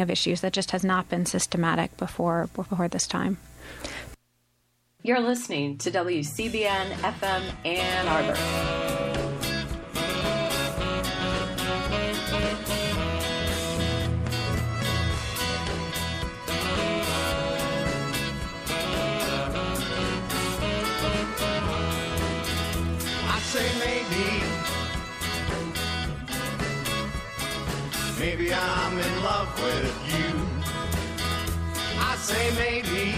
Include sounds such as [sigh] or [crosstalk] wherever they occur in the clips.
of issues that just has not been systematic before before this time. You're listening to WCBN FM Ann Arbor. Love with you. I say maybe.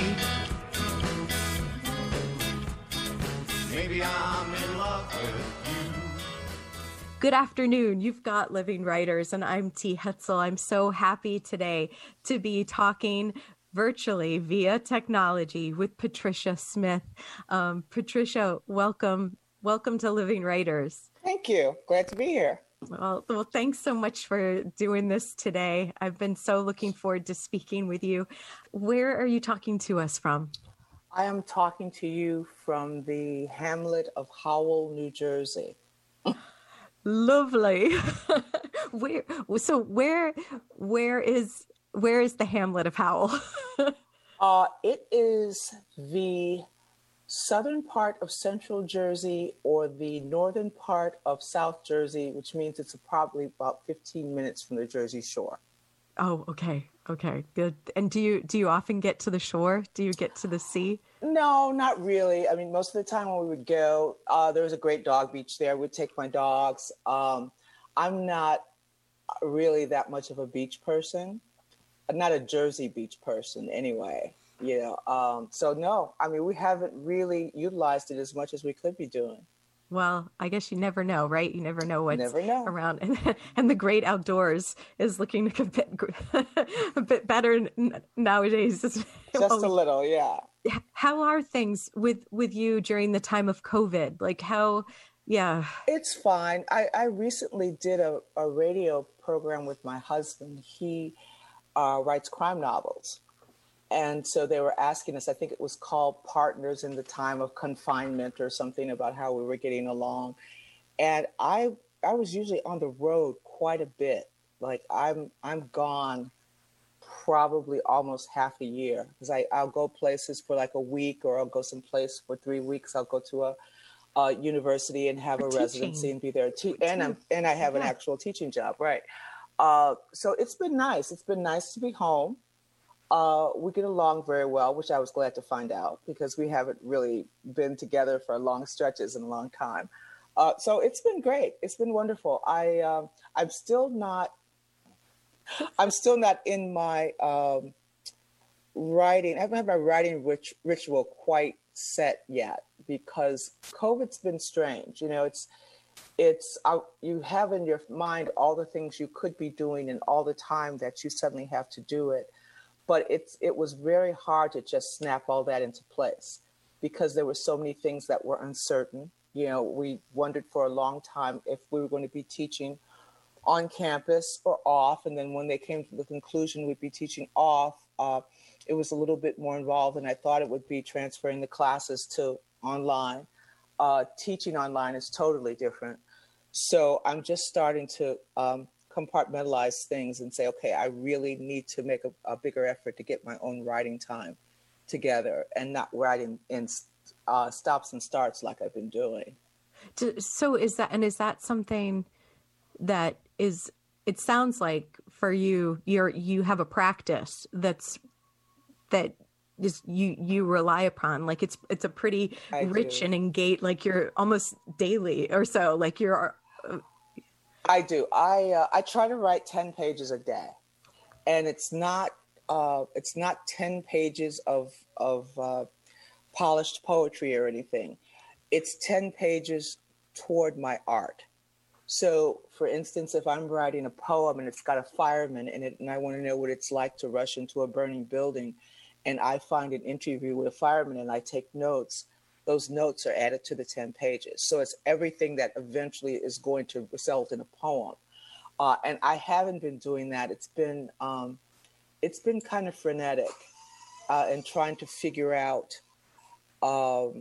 Maybe I'm in love with you. Good afternoon. You've got Living Writers, and I'm T. Hetzel. I'm so happy today to be talking virtually via technology with Patricia Smith. Um, Patricia, welcome. Welcome to Living Writers. Thank you. Glad to be here. Well, well, thanks so much for doing this today. I've been so looking forward to speaking with you. Where are you talking to us from? I am talking to you from the hamlet of Howell, New Jersey. Lovely. [laughs] where so where where is where is the hamlet of Howell? [laughs] uh, it is the southern part of central Jersey or the northern part of South Jersey, which means it's probably about 15 minutes from the Jersey shore. Oh, okay. Okay. Good. And do you do you often get to the shore? Do you get to the sea? No, not really. I mean, most of the time when we would go, uh, there was a great dog beach there. We'd take my dogs. Um, I'm not really that much of a beach person. I'm not a Jersey beach person anyway you know um, so no i mean we haven't really utilized it as much as we could be doing. Well i guess you never know right? You never know what's never know. around and, [laughs] and the great outdoors is looking [laughs] a bit, [laughs] a bit better nowadays. Just well, a little yeah. How are things with with you during the time of covid? Like how yeah. It's fine. I i recently did a, a radio program with my husband. He uh, writes crime novels and so they were asking us, I think it was called Partners in the Time of Confinement or something about how we were getting along. And I I was usually on the road quite a bit. Like I'm I'm gone probably almost half a year because I I'll go places for like a week or I'll go someplace for three weeks. I'll go to a, a university and have a teaching. residency and be there too. And I'm and I have yeah. an actual teaching job, right? Uh, so it's been nice. It's been nice to be home. Uh, we get along very well, which I was glad to find out because we haven't really been together for long stretches in a long time. Uh, so it's been great. It's been wonderful. I uh, I'm still not I'm still not in my um, writing. I haven't had my writing rit- ritual quite set yet because COVID's been strange. You know, it's it's out, you have in your mind all the things you could be doing and all the time that you suddenly have to do it but it's it was very hard to just snap all that into place because there were so many things that were uncertain. You know, we wondered for a long time if we were going to be teaching on campus or off, and then when they came to the conclusion we'd be teaching off, uh, it was a little bit more involved than I thought it would be transferring the classes to online. Uh, teaching online is totally different. So I'm just starting to um, compartmentalize things and say, okay, I really need to make a, a bigger effort to get my own writing time together and not writing in uh, stops and starts like I've been doing. So is that and is that something that is? It sounds like for you, you're you have a practice that's that is you you rely upon like it's it's a pretty I rich do. and engaged like you're almost daily or so like you're I do. I uh, I try to write ten pages a day, and it's not uh, it's not ten pages of of uh, polished poetry or anything. It's ten pages toward my art. So, for instance, if I'm writing a poem and it's got a fireman in it, and I want to know what it's like to rush into a burning building, and I find an interview with a fireman and I take notes, those notes are added to the 10 pages. So it's everything that eventually is going to result in a poem. Uh, and I haven't been doing that. It's been um, it's been kind of frenetic uh, and trying to figure out um,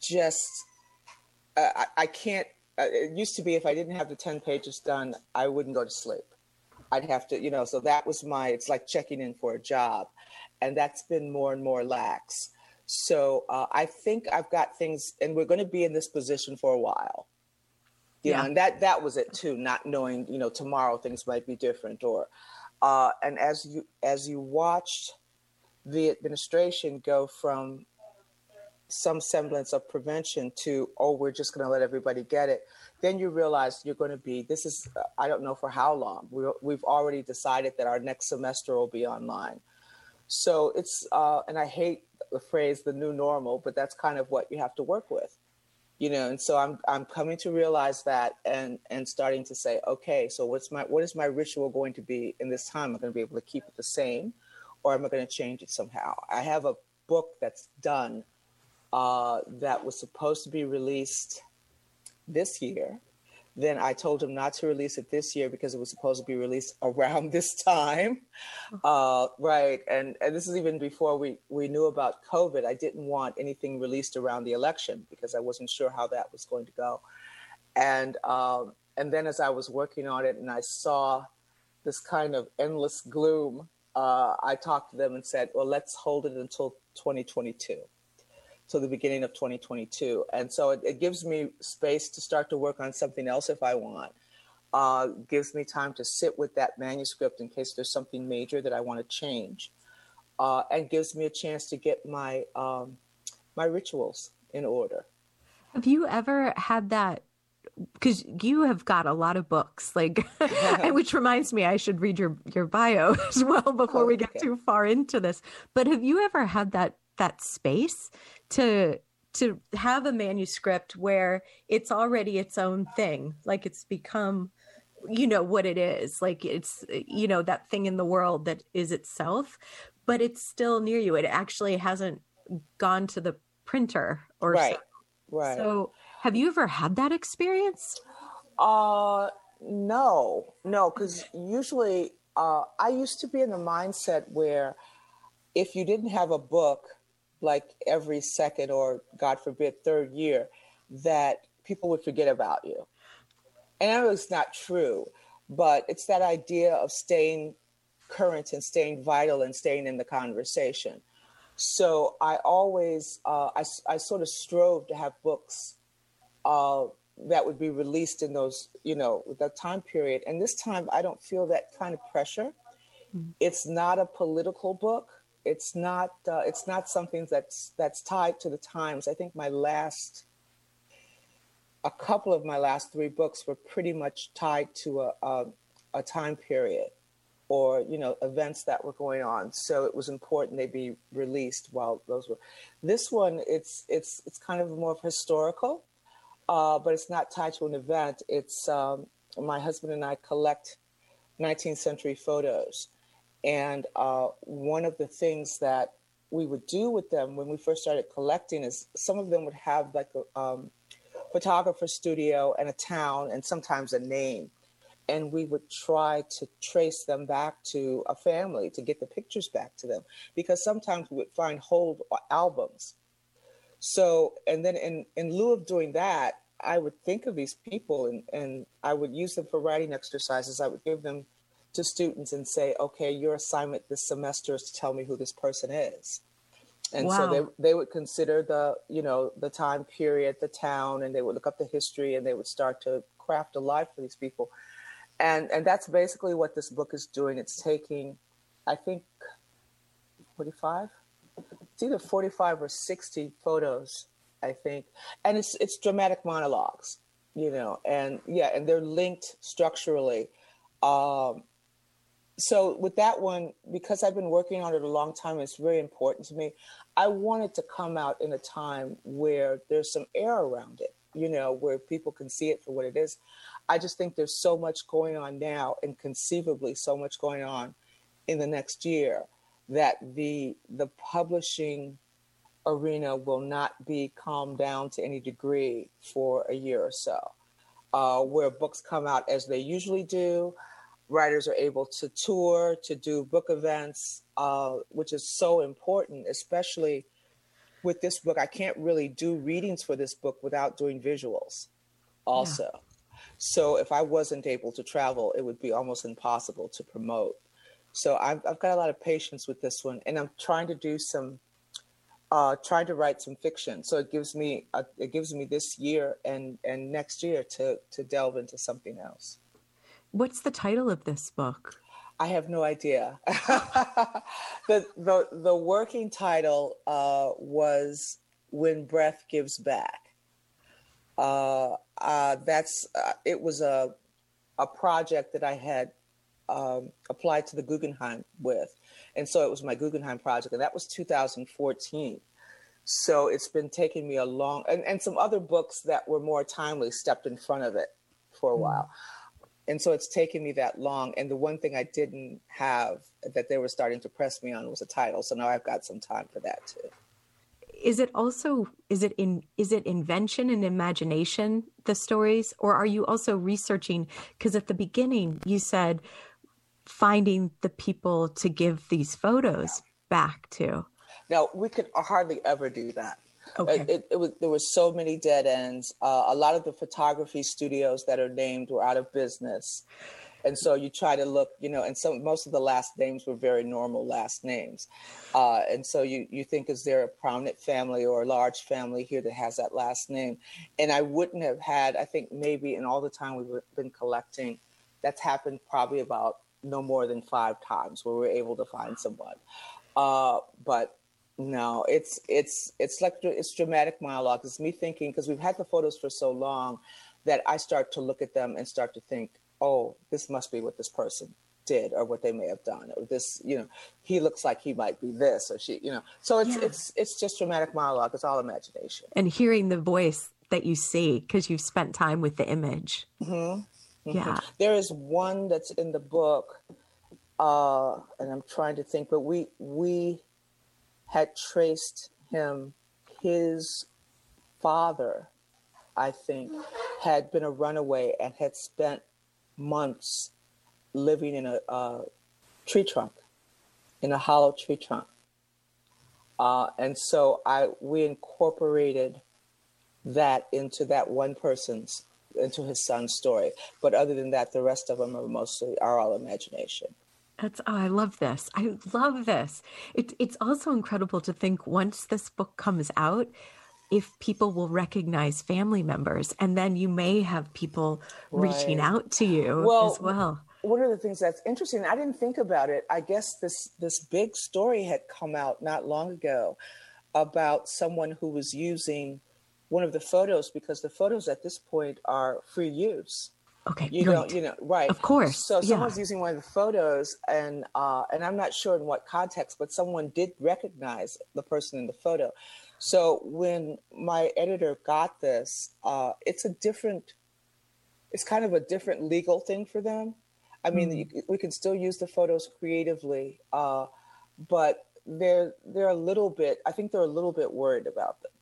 just uh, I, I, can't. Uh, it used to be if I didn't have the ten pages done, I wouldn't go to sleep. I'd have to, you know, so that was my, it's like checking in for a job. And that's been more and more lax. So uh, I think I've got things, and we're going to be in this position for a while. You Yeah. know, and that that was it too, not knowing, you know, tomorrow things might be different. Or, uh, and as you as you watched the administration go from some semblance of prevention to oh we're just going to let everybody get it then you realize you're going to be this is uh, i don't know for how long we, we've already decided that our next semester will be online so it's uh, and i hate the phrase the new normal but that's kind of what you have to work with you know and so i'm i'm coming to realize that and and starting to say okay so what's my what is my ritual going to be in this time i'm going to be able to keep it the same or am i going to change it somehow i have a book that's done uh, that was supposed to be released this year. Then I told him not to release it this year because it was supposed to be released [laughs] around this time. Uh, right. And, and this is even before we, we knew about COVID. I didn't want anything released around the election because I wasn't sure how that was going to go. And, um, and then as I was working on it and I saw this kind of endless gloom, uh, I talked to them and said, well, let's hold it until 2022 till the beginning of 2022. And so it, it gives me space to start to work on something else if I want. Uh, gives me time to sit with that manuscript in case there's something major that I want to change, uh, and gives me a chance to get my um, my rituals in order. Have you ever had that? Because you have got a lot of books, like, [laughs] [laughs] which reminds me, I should read your your bio [laughs] as well before we get Okay. too far into this. But have you ever had that that space to to have a manuscript where it's already its own thing, like it's become, you know, what it is, like it's you know that thing in the world that is itself, but it's still near you. It actually hasn't gone to the printer or Right, so. right. So, have you ever had that experience? Uh, no, no, because usually uh, I used to be in the mindset where if you didn't have a book like every second or God forbid third year, that people would forget about you. And I know it's not true, but it's that idea of staying current and staying vital and staying in the conversation. So I always, uh, I, I sort of strove to have books uh, that would be released in those, you know, that time period. And this time, I don't feel that kind of pressure. It's not a political book. It's not. Uh, it's not something that's that's tied to the times. I think my last, a couple of my last three books were pretty much tied to a a, a time period, or you know, events that were going on. So it was important they be released while those were. This one, it's it's it's kind of more of historical uh, but it's not tied to an event. It's um, my husband and I collect 19th century photos. And uh, one of the things that we would do with them when we first started collecting is some of them would have like a um, photographer studio and a town and sometimes a name. And we would try to trace them back to a family to get the pictures back to them because sometimes we would find whole albums so, and then in, in lieu of doing that, I would think of these people and, and I would use them for writing exercises. I would give them to students and say, okay, your assignment this semester is to tell me who this person is. And so they, they would consider the, you know, the time period, the town, and they would look up the history and they would start to craft a life for these people. And, and that's basically what this book is doing. It's taking, I think, 45? it's either 45 or 60 photos i think and it's it's dramatic monologues you know and yeah and they're linked structurally um so with that one because i've been working on it a long time it's very important to me i wanted to come out in a time where there's some air around it you know where people can see it for what it is i just think there's so much going on now and conceivably so much going on in the next year that the the publishing arena will not be calmed down to any degree for a year or so. Uh, where books come out as they usually do, writers are able to tour, to do book events, uh, which is so important, especially with this book. I can't really do readings for this book without doing visuals, also. So if I wasn't able to travel, it would be almost impossible to promote. So I've, I've got a lot of patience with this one, and I'm trying to do some, uh, trying to write some fiction. So it gives me a, it gives me this year and and next year to to delve into something else. What's the title of this book? I have no idea. [laughs] the the the working title uh, was "When Breath Gives Back." Uh, uh, that's uh, it was a a project that I had um, applied to the Guggenheim with, and so it was my Guggenheim project, and that was 2014. So it's been taking me a long, and, and some other books that were more timely stepped in front of it for a while and so it's taken me that long. And the one thing i didn't have that they were starting to press me on was a title. So now i've got some time for that too. Is it also is it in is it invention and imagination the stories? Or are you also researching? Because at the beginning you said finding the people to give these photos back to. Now we could hardly ever do that Okay. It, it, it was, there were so many dead ends. Uh, a lot of the photography studios that are named were out of business. And so you try to look, you know, and some most of the last names were very normal last names. Uh, and so you, you think, is there a prominent family or a large family here that has that last name? And I wouldn't have had, I think maybe in all the time we've been collecting, that's happened probably about no more than five times where we're able to find someone. Uh, but no, it's it's it's like it's dramatic monologue. It's me thinking because we've had the photos for so long that I start to look at them and start to think, oh, this must be what this person did or what they may have done or this you know he looks like he might be this or she you know. So it's Yeah. it's it's just dramatic monologue. It's all imagination. And hearing the voice that you see because you've spent time with the image. Yeah. There is one that's in the book uh and i'm trying to think but we we had traced him his father i think had been a runaway and had spent months living in a, a tree trunk in a hollow tree trunk. Uh, and so i we incorporated that into that one person's into his son's story. But other than that the rest of them are mostly are all imagination That's oh, I love this. I love this. It, it's also incredible to think once this book comes out, if people will recognize family members, and then you may have people reaching out to you Well, as well. one of the things that's interesting i didn't think about it i guess this this big story had come out not long ago about someone who was using one of the photos because the photos at this point are free use Okay, you great. don't you know right Of course, so yeah. someone's using one of the photos and uh and i'm not sure in what context but someone did recognize the person in the photo so when my editor got this uh it's a different it's kind of a different legal thing for them i mean Hmm. you, we can still use the photos creatively uh but they're they're a little bit i think they're a little bit worried about them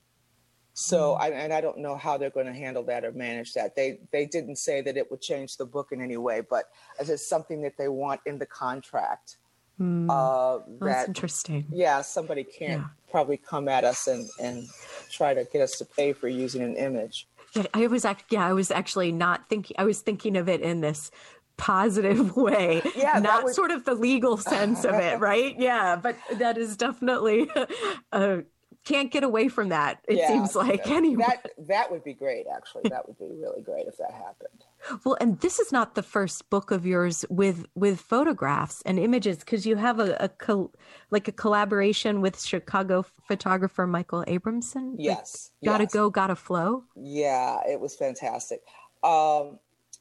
so I, and I don't know how they're going to handle that or manage that. They they didn't say that it would change the book in any way, but it's just something that they want in the contract. Uh, Oh, that's interesting. yeah, somebody can't Yeah. probably come at us and and try to get us to pay for using an image. Yeah, I was act- yeah, I was actually not thinking. I was thinking of it in this positive [laughs] way, Yeah, not would- sort of the legal [laughs] sense of it, right? Yeah, but that is definitely [laughs] uh, can't get away from that. It Yeah, seems like that- anyway. That that would be great. Actually, that would be really great if that happened. Well, and this is not the first book of yours with with photographs and images because you have a, a col- like a collaboration with Chicago photographer Michael Abramson. Like, Yes, gotta yes. go, gotta flow. Yeah, it was fantastic. Um,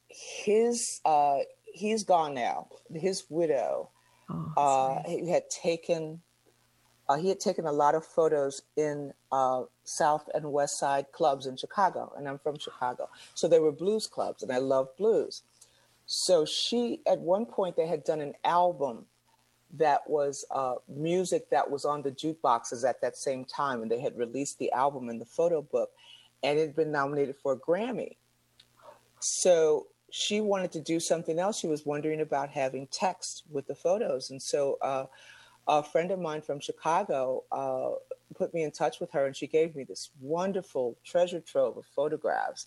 his uh, he's gone now. His widow Oh, uh, he had taken uh, he had taken a lot of photos in uh, South and West Side clubs in Chicago, and I'm from Chicago, so they were blues clubs, and I love blues. So she, at one point, they had done an album that was uh, music that was on the jukeboxes at that same time, and they had released the album in the photo book, and it had been nominated for a Grammy. So she wanted to do something else. She was wondering about having text with the photos, and so uh, a friend of mine from Chicago uh, put me in touch with her, and she gave me this wonderful treasure trove of photographs.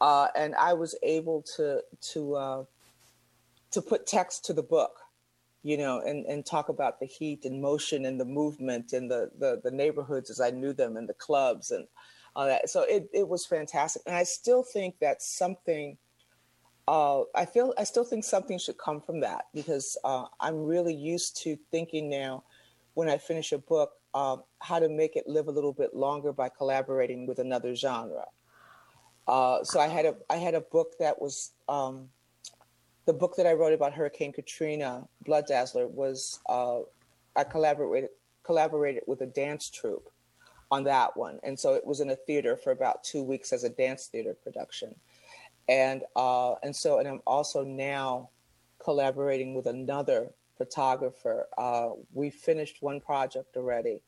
uh, and I was able to to uh, to put text to the book, you know, and, and talk about the heat and motion and the movement and the, the the neighborhoods as I knew them and the clubs and all that. So it it was fantastic, and I still think that something. Uh, I feel I still think something should come from that because uh, I'm really used to thinking now, when I finish a book, uh, how to make it live a little bit longer by collaborating with another genre. Uh, so I had a I had a book that was um, the book that I wrote about Hurricane Katrina, Blood Dazzler, was uh, I collaborated collaborated with a dance troupe on that one, and so it was in a theater for about two weeks as a dance theater production, and uh, and so and I'm also now collaborating with another photographer. Uh, we finished one project already,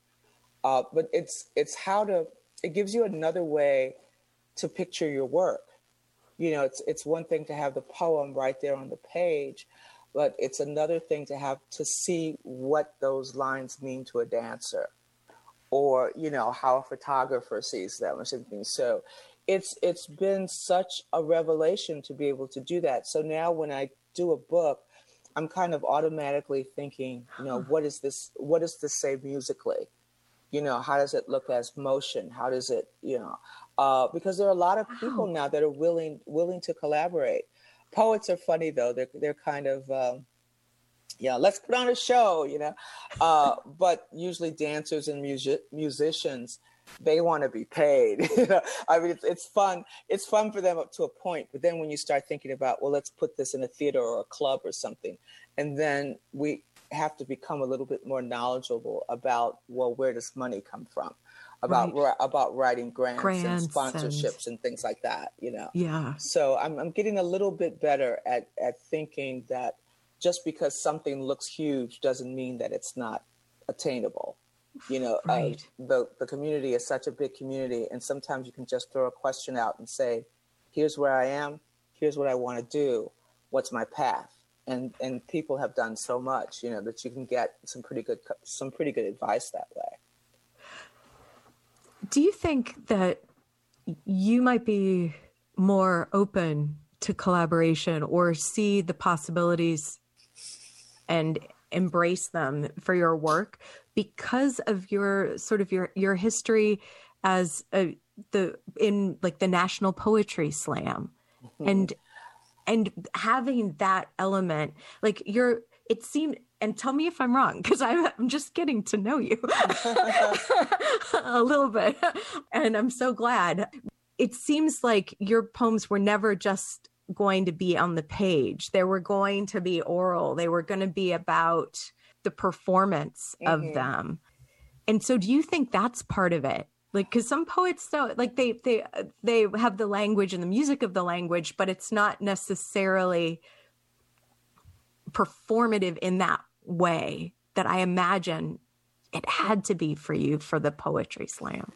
uh, but it's it's how to it gives you another way to picture your work. You know, it's it's one thing to have the poem right there on the page, but it's another thing to have to see what those lines mean to a dancer, or you know how a photographer sees them or something. So, it's it's been such a revelation to be able to do that. So now when I do a book, I'm kind of automatically thinking, you know, what is this? What does this say musically? You know, how does it look as motion? How does it, you know, uh, because there are a lot of people now that are willing willing to collaborate. Poets are funny though; they're they're kind of um, yeah, let's put on a show, you know. Uh, but usually dancers and music musicians they want to be paid. [laughs] you know? I mean, it's, it's fun. It's fun for them up to a point, but then when you start thinking about, well, let's put this in a theater or a club or something, and then we have to become a little bit more knowledgeable about, well, where does money come from? about right. about writing grants, grants and sponsorships and... and... things like that. You know. Yeah. So I'm I'm getting a little bit better at at thinking that just because something looks huge doesn't mean that it's not attainable. You know, right. uh, the the community is such a big community, and sometimes you can just throw a question out and say, "Here's where I am. Here's what I want to do. What's my path?" And and people have done so much, you know, that you can get some pretty good some pretty good advice that way. Do you think that you might be more open to collaboration or see the possibilities and embrace them for your work because of your sort of your your history as a, the in like the National Poetry Slam mm-hmm. and and having that element like you're it seemed and tell me if I'm wrong because I'm, I'm just getting to know you [laughs] a little bit. And I'm so glad. It seems like your poems were never just going to be on the page, they were going to be oral, they were going to be about the performance mm-hmm. of them. And so, do you think that's part of it? like because some poets don't like they they they have the language and the music of the language but it's not necessarily performative in that way that I imagine it had to be for you for the poetry slam.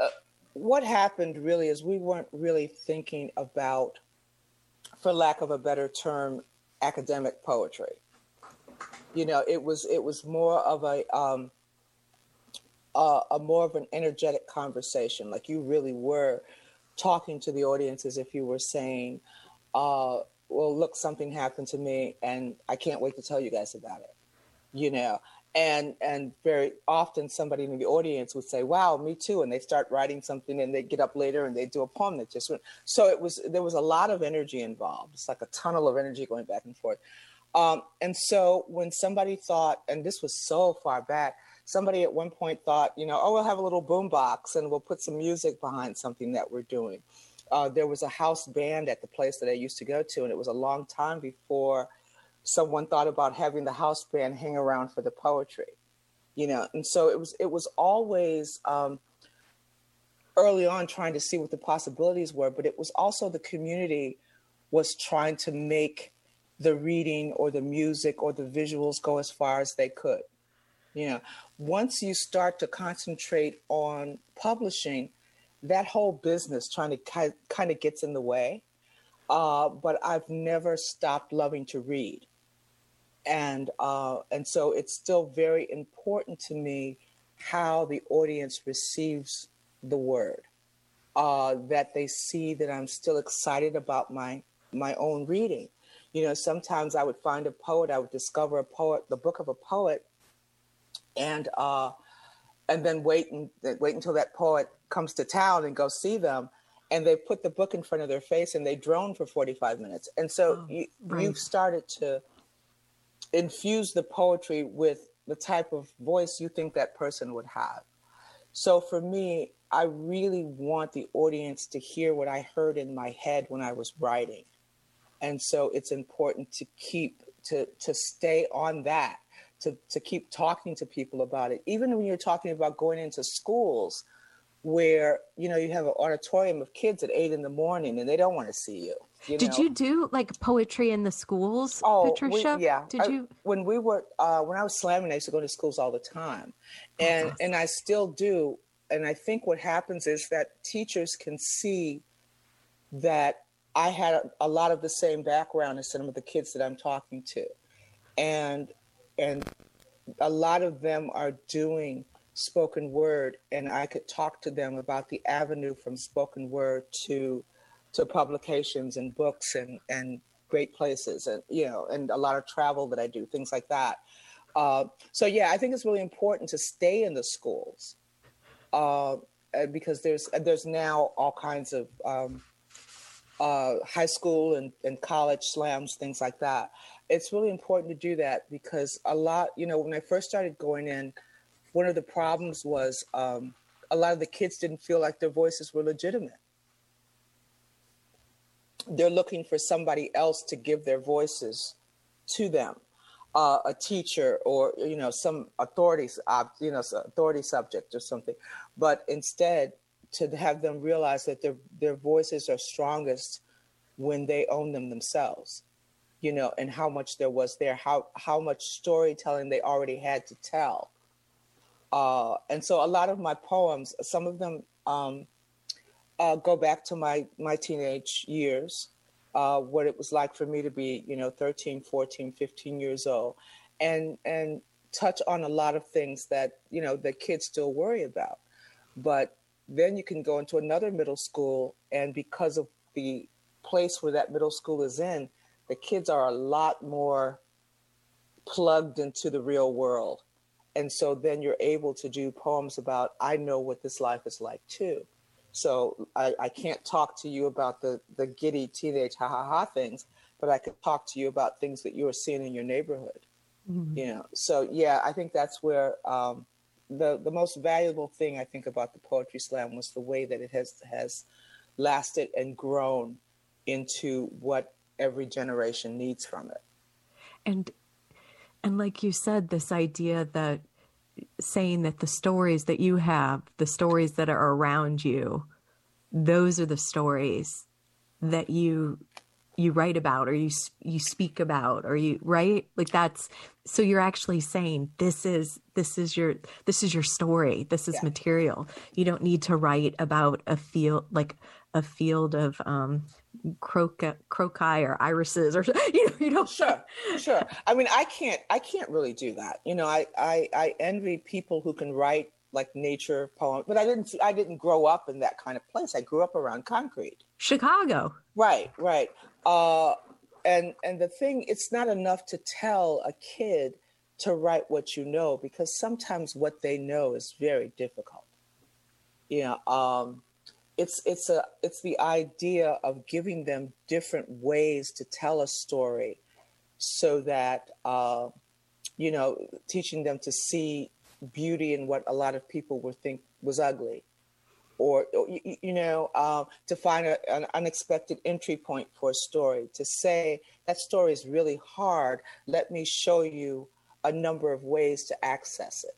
Uh, what happened really is we weren't really thinking about, for lack of a better term, academic poetry. You know, it was it was more of a um, uh, a more of an energetic conversation. Like you really were talking to the audience as if you were saying, uh, "Well, look, something happened to me, and I can't wait to tell you guys about it." you know and and very often somebody in the audience would say wow me too and they start writing something and they get up later and they do a poem that just went so it was there was a lot of energy involved it's like a tunnel of energy going back and forth um, and so when somebody thought and this was so far back somebody at one point thought you know oh we'll have a little boom box and we'll put some music behind something that we're doing uh, there was a house band at the place that i used to go to and it was a long time before someone thought about having the house band hang around for the poetry, you know. And so it was it was always um, early on trying to see what the possibilities were, but it was also the community was trying to make the reading or the music or the visuals go as far as they could. You know, once you start to concentrate on publishing, that whole business trying to kind of gets in the way. Uh, but I've never stopped loving to read and uh, and so it's still very important to me how the audience receives the word. uh, that they see that I'm still excited about my my own reading. You know, sometimes I would find a poet, I would discover a poet, the book of a poet, and uh, and then wait and wait until that poet comes to town and go see them, and they put the book in front of their face and they drone for 45 minutes. And so Oh, you, right. you've started to infuse the poetry with the type of voice you think that person would have. So for me, I really want the audience to hear what I heard in my head when I was writing. And so it's important to keep to to stay on that, to to keep talking to people about it. Even when you're talking about going into schools where, you know, you have an auditorium of kids at eight in the morning and they don't want to see you. you Did know? you do like poetry in the schools, Oh, we- Patricia? yeah. Did I- you? When we were uh, when I was slamming, I used to go to schools all the time, and and I still do. And I think what happens is that teachers can see that I had a, a lot of the same background as some of the kids that I'm talking to, and and a lot of them are doing spoken word, and I could talk to them about the avenue from spoken word to to publications and books and and great places and you know and a lot of travel that I do things like that. Uh, so yeah, I think it's really important to stay in the schools uh, because there's there's now all kinds of um, uh, high school and, and college slams, things like that. It's really important to do that because a lot, you know, when I first started going in, one of the problems was um, a lot of the kids didn't feel like their voices were legitimate. They're looking for somebody else to give their voices to them, uh, a teacher or you know some authorities, uh, you know, authority subject or something. But instead, to have them realize that their their voices are strongest when they own them themselves, you know, and how much there was there, how how much storytelling they already had to tell. Uh, and so a lot of my poems, some of them um, uh, go back to my my teenage years, uh, what it was like for me to be, you know, 13, 14, 15 years old, and and touch on a lot of things that you know that kids still worry about. But then you can go into another middle school, and because of the place where that middle school is in, the kids are a lot more plugged into the real world. And so then you're able to do poems about, I know what this life is like too. So I, I can't talk to you about the, the giddy teenage ha ha ha things, but I could talk to you about things that you are seeing in your neighborhood. You know, so yeah, I think that's where um, the the most valuable thing I think about the poetry slam was the way that it has has lasted and grown into what every generation needs from it. and and like you said this idea that saying that the stories that you have the stories that are around you those are the stories that you you write about or you you speak about or you right like that's so you're actually saying this is this is your this is your story this is Yeah. material you don't need to write about a field like a field of um croca, croci or irises or [laughs] you know you don't Sure, sure. I mean, I can't, I can't really do that. You know, I, I, I envy people who can write like nature poem but I didn't, I didn't grow up in that kind of place. I grew up around concrete. chicago Right, right. Uh, and and the thing, it's not enough to tell a kid to write what you know because sometimes what they know is very difficult. You know, um, it's it's a it's the idea of giving them different ways to tell a story, so that uh, you know, teaching them to see beauty in what a lot of people would think was ugly. Or or, you, you know um, to find a, an unexpected entry point for a story to say that story is really hard. Let me show you a number of ways to access it.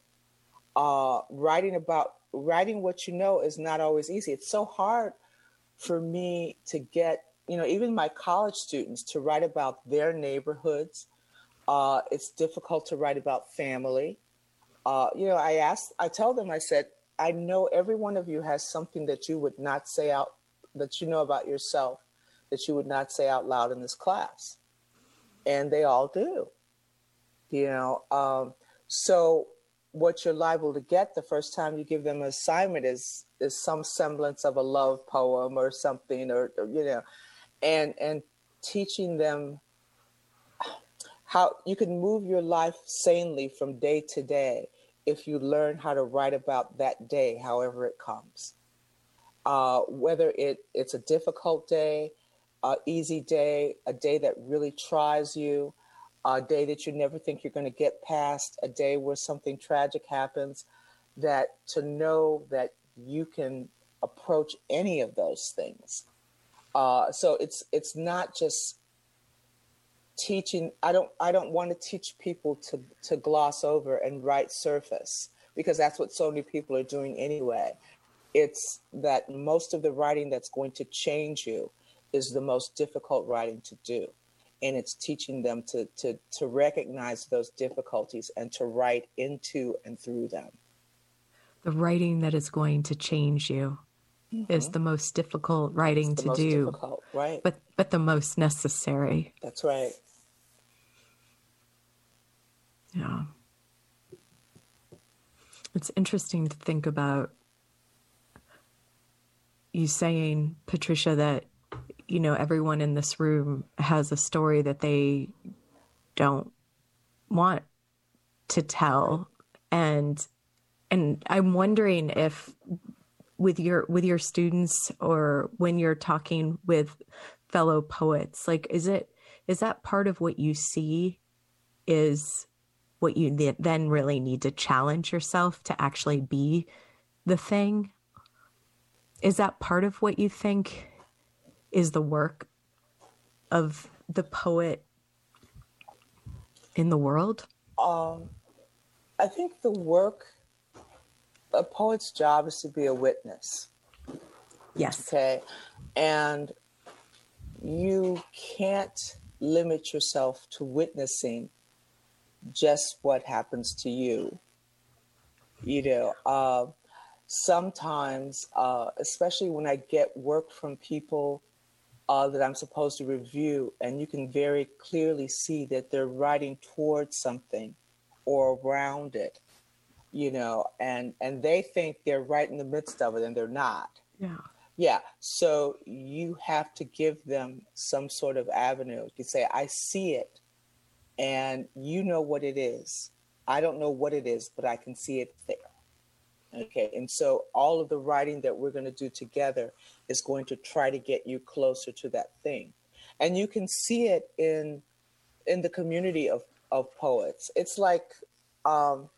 Uh, writing about writing what you know is not always easy. It's so hard for me to get you know even my college students to write about their neighborhoods. Uh, it's difficult to write about family uh, you know, I asked, I tell them, I said, I know every one of you has something that you would not say out, that you know about yourself, that you would not say out loud in this class. And they all do. You know, um, so what you're liable to get the first time you give them an assignment is is some semblance of a love poem or something or, or you know and and teaching them how you can move your life sanely from day to day if you learn how to write about that day however it comes. Uh, whether it, it's a difficult day a easy day a day that really tries you a day that you never think you're going to get past a day where something tragic happens that to know that you can approach any of those things. Uh, so it's it's not just teaching i don't i don't want to teach people to to gloss over and write surface because that's what so many people are doing anyway. It's that most of the writing that's going to change you is the most difficult writing to do. And it's teaching them to to to recognize those difficulties and to write into and through them. The writing that is going to change you mm-hmm. is the most difficult writing to do. right. But but the most necessary. That's right yeah. It's interesting to think about you saying, Patricia, that, you know, everyone in this room has a story that they don't want to tell. And and I'm wondering if with your with your students or when you're talking with fellow poets, like is it is that part of what you see is what you then really need to challenge yourself to actually be the thing. Is that part of what you think is the work of the poet in the world? Um, I think the work, a poet's job is to be a witness. Yes. Okay. And you can't limit yourself to witnessing just what happens to you. You know, uh, sometimes, uh, especially when I get work from people uh, that I'm supposed to review, and you can very clearly see that they're writing towards something or around it, you know, and and they think they're right in the midst of it, and they're not. Yeah. Yeah. So you have to give them some sort of avenue. You say, I see it and you know what it is. I don't know what it is, but I can see it there. Okay, and so all of the writing that we're going to do together is going to try to get you closer to that thing, and you can see it in in the community of of poets. It's like um,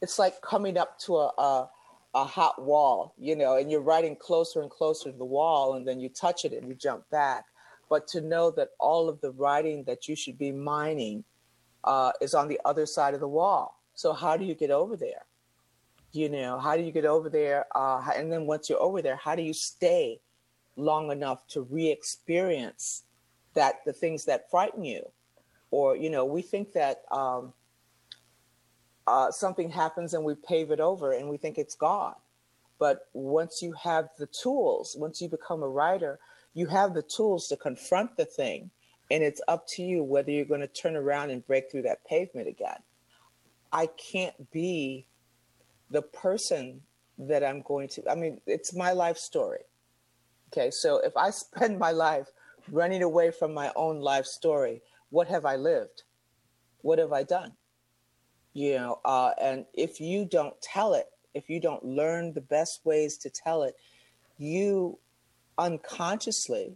it's like coming up to a, a a hot wall, you know, and you're writing closer and closer to the wall, and then you touch it and you jump back but to know that all of the writing that you should be mining uh, is on the other side of the wall. So how do you get over there? You know, how do you get over there? Uh, and then once you're over there, how do you stay long enough to re-experience that the things that frighten you? Or you know, we think that um, uh, something happens and we pave it over and we think it's gone. But once you have the tools, once you become a writer, you have the tools to confront the thing and it's up to you whether you're going to turn around and break through that pavement again. I can't be the person that i'm going to i mean it's my life story okay? So if i [laughs] spend my life running away from my own life story what have i lived? What have i done? You know uh, and if you don't tell it if you don't learn the best ways to tell it you unconsciously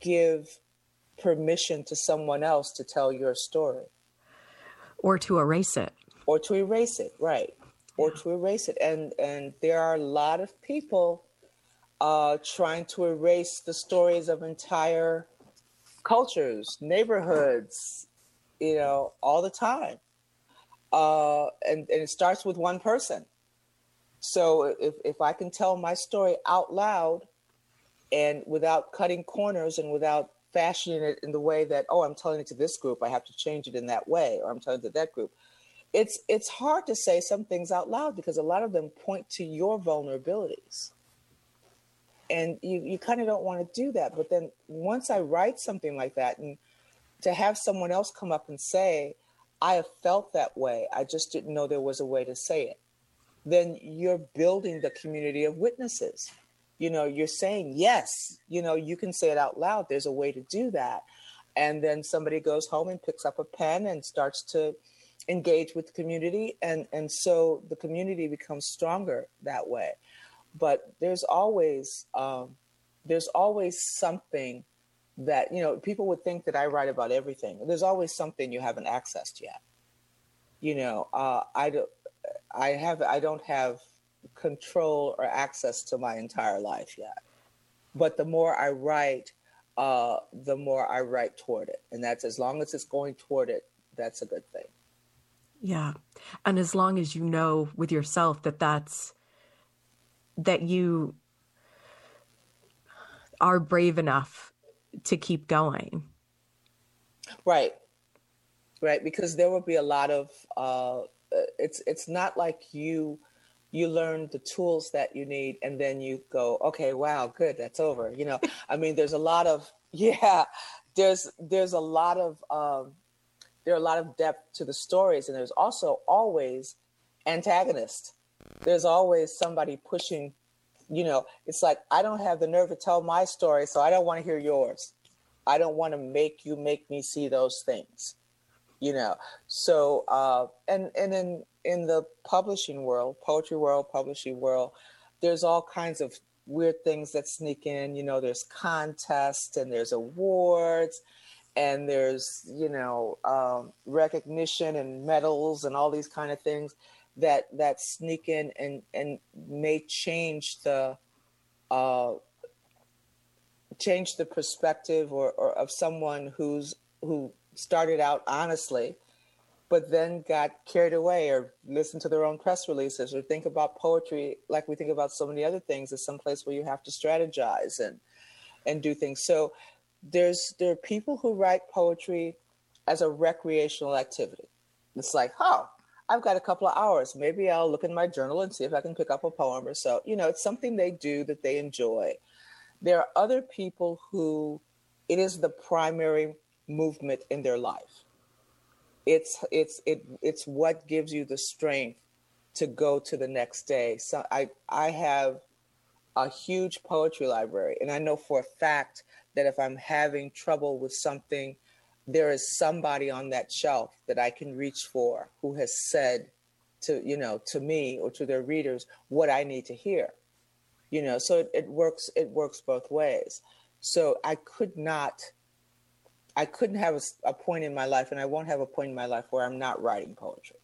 give permission to someone else to tell your story. Or to erase it. Or to erase it right. Or to erase it. And and there are a lot of people uh, trying to erase the stories of entire cultures neighborhoods you know all the time. Uh, and, and it starts with one person. So if, if i can tell my story out loud and without cutting corners and without fashioning it in the way that oh i'm telling it to this group i have to change it in that way or i'm telling it to that group it's it's hard to say some things out loud because a lot of them point to your vulnerabilities and you you kind of don't want to do that but then once i write something like that and to have someone else come up and say I have felt that way. I just didn't know there was a way to say it. Then you're building the community of witnesses. You know, you're saying, yes, you know, you can say it out loud. There's a way to do that. And then somebody goes home and picks up a pen and starts to engage with the community. And, and so the community becomes stronger that way. But there's always, um, there's always something that you know people would think that i write about everything there's always something you haven't accessed yet you know uh, i don't i have i don't have control or access to my entire life yet but the more i write uh, the more i write toward it and that's as long as it's going toward it that's a good thing yeah and as long as you know with yourself that that's that you are brave enough to keep going. Right. Right. Because there will be a lot of, uh, it's, it's not like you, you learn the tools that you need and then you go, okay, wow, good. That's over. You know, [laughs] I mean, there's a lot of, [laughs] yeah, there's, there's a lot of, um, there are a lot of depth to the stories and there's also always antagonist. There's always somebody pushing you know, it's like I don't have the nerve to tell my story, so I don't want to hear yours. I don't want to make you make me see those things. You know, so uh, and and in in the publishing world, poetry world, publishing world, there's all kinds of weird things that sneak in. You know, there's contests and there's awards and there's you know um, recognition and medals and all these kind of things that that sneak in and and may change the uh, change the perspective or, or of someone who's who started out honestly but then got carried away or listened to their own press releases or think about poetry like we think about so many other things as some place where you have to strategize and and do things so there's there are people who write poetry as a recreational activity it's like oh I've got a couple of hours. Maybe I'll look in my journal and see if I can pick up a poem or so. You know, it's something they do that they enjoy. There are other people who it is the primary movement in their life. It's it's it it's what gives you the strength to go to the next day. So I I have a huge poetry library and I know for a fact that if I'm having trouble with something there is somebody on that shelf that I can reach for who has said to you know to me or to their readers what I need to hear. You know, so it, it works. It works both ways. So I could not. I couldn't have a, a point in my life, and I won't have a point in my life where I'm not writing poetry.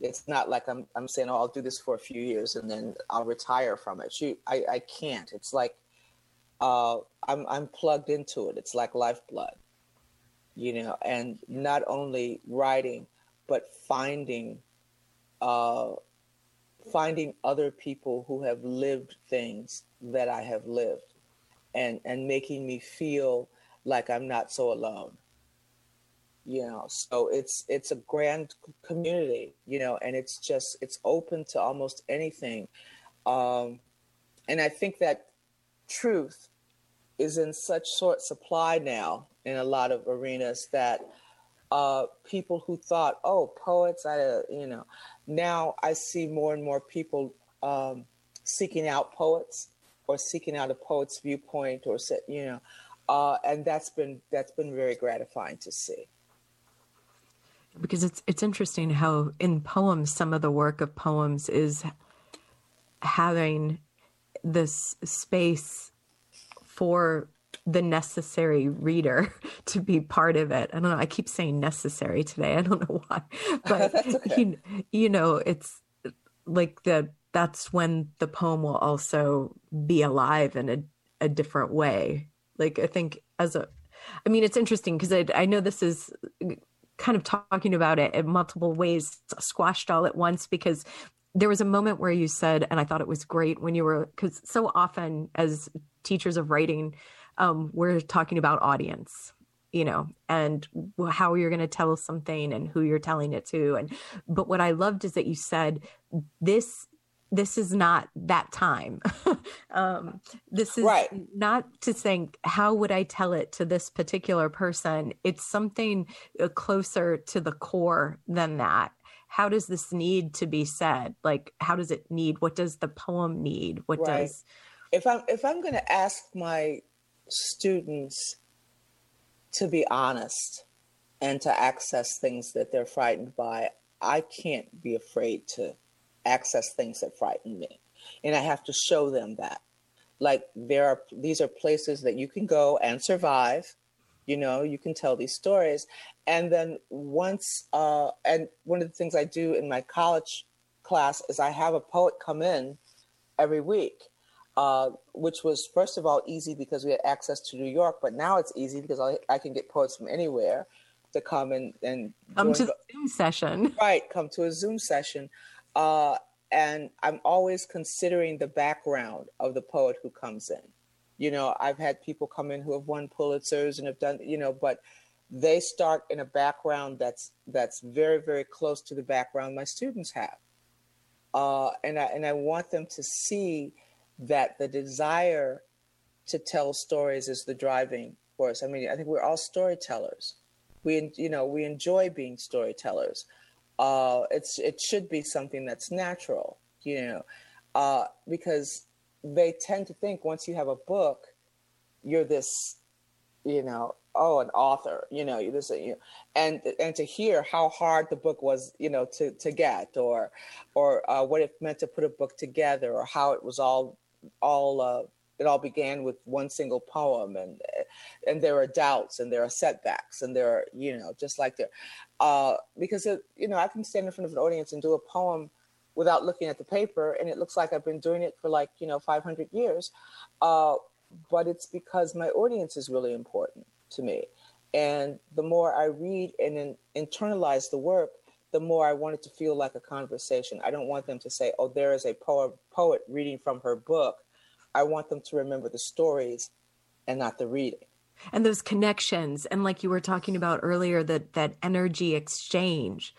It's not like I'm I'm saying, oh, I'll do this for a few years and then I'll retire from it. She, I, I can't. It's like uh, I'm I'm plugged into it. It's like lifeblood you know, and not only writing, but finding, uh, finding other people who have lived things that I have lived, and and making me feel like I'm not so alone. You know, so it's it's a grand community, you know, and it's just it's open to almost anything, um, and I think that truth is in such short supply now in a lot of arenas that uh, people who thought, oh, poets, I, uh, you know, now I see more and more people um, seeking out poets or seeking out a poet's viewpoint or, you know, uh, and that's been that's been very gratifying to see. Because it's it's interesting how in poems some of the work of poems is having this space for the necessary reader [laughs] to be part of it. I don't know. I keep saying necessary today. I don't [laughs] know why, but [laughs] okay. you, you know, it's like the that's when the poem will also be alive in a, a different way. Like I think as a, I mean, it's interesting because I, I know this is kind of talking about it in multiple ways, squashed all at once because there was a moment where you said, and I thought it was great when you were, because so often as teachers of writing, um, we're talking about audience you know and how you're going to tell something and who you're telling it to. And but what i loved is that you said this this is not that time. [laughs] um, this is Right. not to think, how would I tell it to this particular person? It's something uh, closer to the core than that. How does this need to be said? Like, how does it need? What does the poem need? What Right. does, if I'm if I'm going to ask my students to be honest and to access things that they're frightened by, I can't be afraid to access things that frighten me, and I have to show them that. Like there are these are places that you can go and survive. You know, you can tell these stories, and then once uh, and one of the things I do in my college class is I have a poet come in every week uh, which was first of all easy because we had access to New York, but now it's easy because I, I can get poets from anywhere to come and and come to the Zoom session? right come to a Zoom session, uh, and I'm always considering the background of the poet who comes in. You know, I've had people come in who have won Pulitzers and have done you know, but they start in a background that's that's very very close to the background my students have, uh, and I and I want them to see that the desire to tell stories is the driving force. I mean, I think we're all storytellers. We, you know, we enjoy being storytellers. Uh, it's it should be something that's natural, you know, uh, because they tend to think once you have a book, you're this, you know, oh, an author, you know, you this, you and and to hear how hard the book was, you know, to to get, or or uh, what it meant to put a book together, or how it was all all uh, it all began with one single poem, and and there are doubts, and there are setbacks, and there are you know just like there, uh, because it, you know I can stand in front of an audience and do a poem without looking at the paper, and it looks like I've been doing it for like you know 500 years, uh, but it's because my audience is really important to me, and the more I read and in, internalize the work, the more I want it to feel like a conversation. I don't want them to say, "Oh, there is a poet poet reading from her book." I want them to remember the stories and not the reading. And those connections and like you were talking about earlier that that energy exchange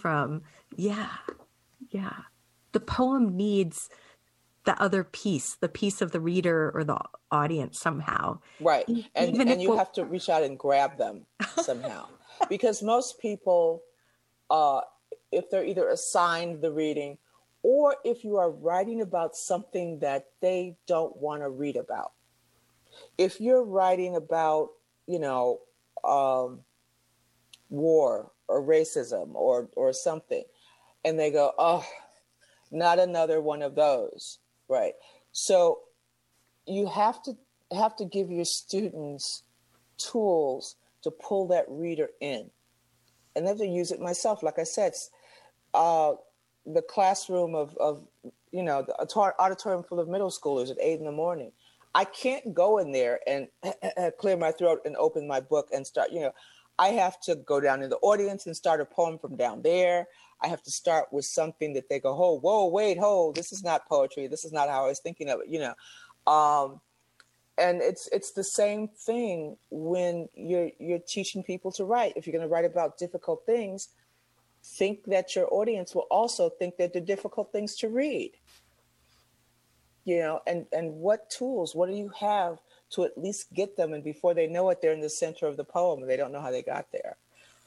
from yeah yeah the poem needs the other piece the piece of the reader or the audience somehow Right. And even and you we'll- have to reach out and grab them [laughs] somehow. because most people uh if they're either assigned the reading or if you are writing about something that they don't want to read about. If you're writing about, you know, um war or racism or or something and they go, "Oh, not another one of those." Right. So you have to have to give your students tools to pull that reader in and then to use it myself like i said uh, the classroom of, of you know the auditorium full of middle schoolers at eight in the morning i can't go in there and [clears throat] clear my throat and open my book and start you know i have to go down in the audience and start a poem from down there. I have to start with something that they go oh whoa wait hold this is not poetry. This is not how i was thinking of it you know? Um, and it's it's the same thing when you're you're teaching people to write. If you're going to write about difficult things think that your audience will also think that they're difficult things to read you know and and what tools what do you have to at least get them? And before they know it they're in the center of the poem and they don't know how they got there.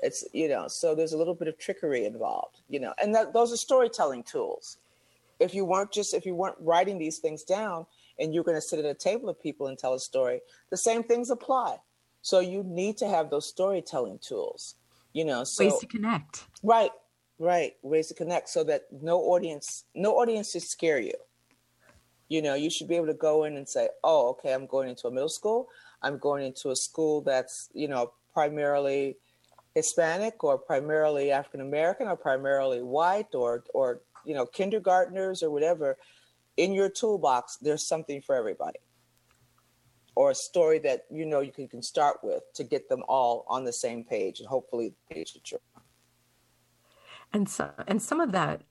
It's you know so there's a little bit of trickery involved you know and that those are storytelling tools. If you weren't just if you weren't writing these things down and you're going to sit at a table of people and tell a story the same things apply. So you need to have those storytelling tools you know so ways to connect. Right right ways to connect so that no audience no audience should scare you you know you should be able to go in and say oh okay i'm going into a middle school i'm going into a school that's you know primarily hispanic or primarily african american or primarily white or or you know kindergartners or whatever in your toolbox there's something for everybody or a story that you know you can, can start with to get them all on the same page and hopefully the page that you're on. and so and some of that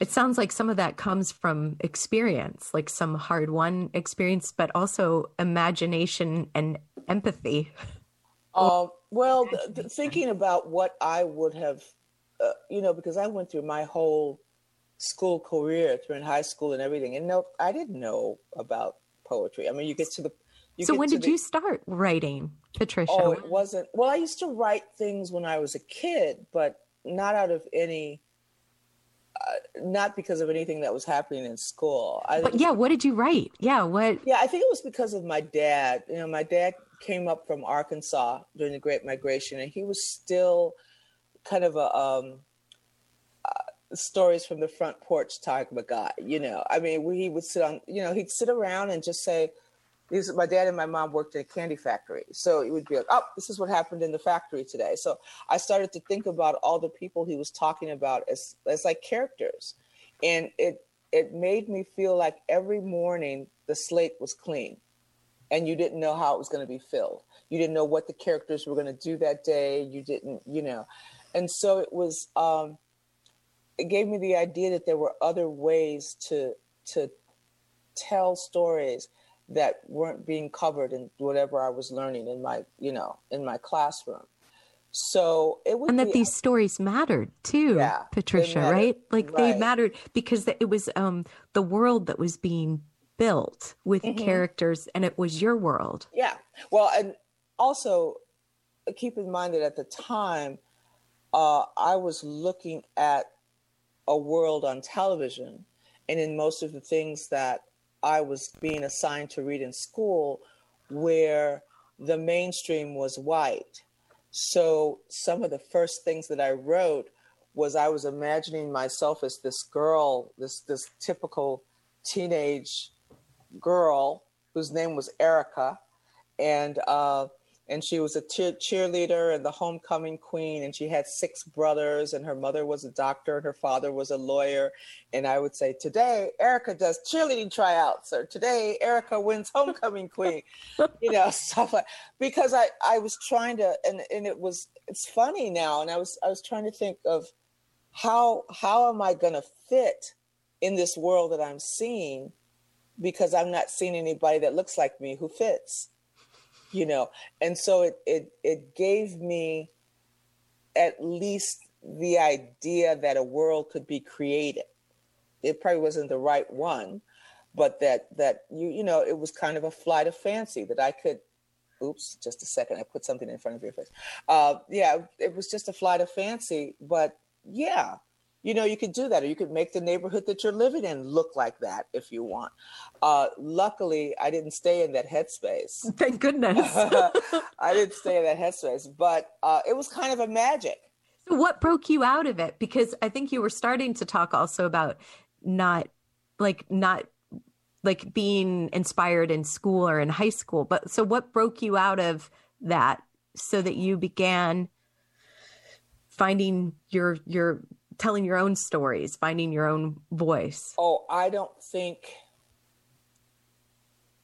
it sounds like some of that comes from experience like some hard won experience but also imagination and empathy Um, [laughs] well, th- th- thinking about what I would have, uh, you know, because I went through my whole school career, through in high school and everything. And no, I didn't know about poetry. I mean, you get to the. You so when did the- you start writing, Patricia? Oh, it wasn't. Well, I used to write things when I was a kid, but not out of any. Uh, not because of anything that was happening in school. I, but yeah, what did you write? Yeah, what? yeah, I think it was because of my dad. You know, my dad came up from Arkansas during the Great Migration, and he was still kind of a um, uh, stories from the front porch type of a guy. You know, I mean, we, he would sit on. You know, he'd sit around and just say, these, my dad and my mom worked in a candy factory. So it would be like, oh, this is what happened in the factory today. So I started to think about all the people he was talking about as, as like characters. And it, it made me feel like every morning the slate was clean and you didn't know how it was going to be filled. You didn't know what the characters were going to do that day. You didn't, you know. And so it was, um, it gave me the idea that there were other ways to, to tell stories that weren't being covered in whatever I was learning in my, you know, in my classroom. So it would And that be, these stories mattered too, Yeah, Patricia, mattered. right? Like they mattered because it was um the world that was being built with Mm-hmm. characters and it was your world. Yeah. Well, and also keep in mind that at the time, uh, I was looking at a world on television, and in most of the things that I was being assigned to read in school, where the mainstream was white. So some of the first things that I wrote was I was imagining myself as this girl, this this typical teenage girl whose name was Erica, and uh, and she was a cheer- cheerleader and the homecoming queen, and she had six brothers, and her mother was a doctor, and her father was a lawyer, and I would say today Erica does cheerleading tryouts, or today Erica wins homecoming queen, [laughs] you know stuff like because I I was trying to and and it was it's funny now, and I was I was trying to think of how how am I going to fit in this world that I'm seeing? Because I'm not seeing anybody that looks like me who fits, you know. And so it it it gave me at least the idea that a world could be created. It probably wasn't the right one, but that that you you know it was kind of a flight of fancy that I could. Oops, just a second. I put something in front of your face. Uh, yeah, it was just a flight of fancy, but yeah, you know, you could do that, or you could make the neighborhood that you're living in look like that if you want. Uh, luckily, I didn't stay in that headspace. [laughs] Thank goodness. [laughs] I didn't stay in that headspace, but uh, it was kind of a magic. So what broke you out of it? Because I think you were starting to talk also about not like not like being inspired in school or in high school. But so what broke you out of that so that you began finding your your telling your own stories, finding your own voice? Oh, I don't think.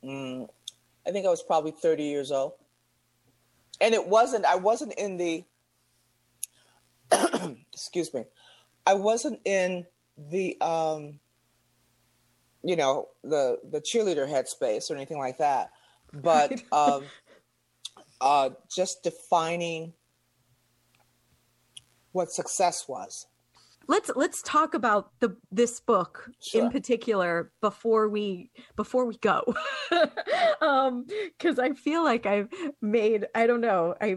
Mm, I think I was probably 30 years old. And it wasn't, I wasn't in the, [clears throat] excuse me, I wasn't in the, um, you know, the, the cheerleader headspace or anything like that. But [laughs] um, uh, just defining what success was. Let's let's talk about the this book Sure. in particular before we before we go [laughs] um because i feel like i've made i don't know i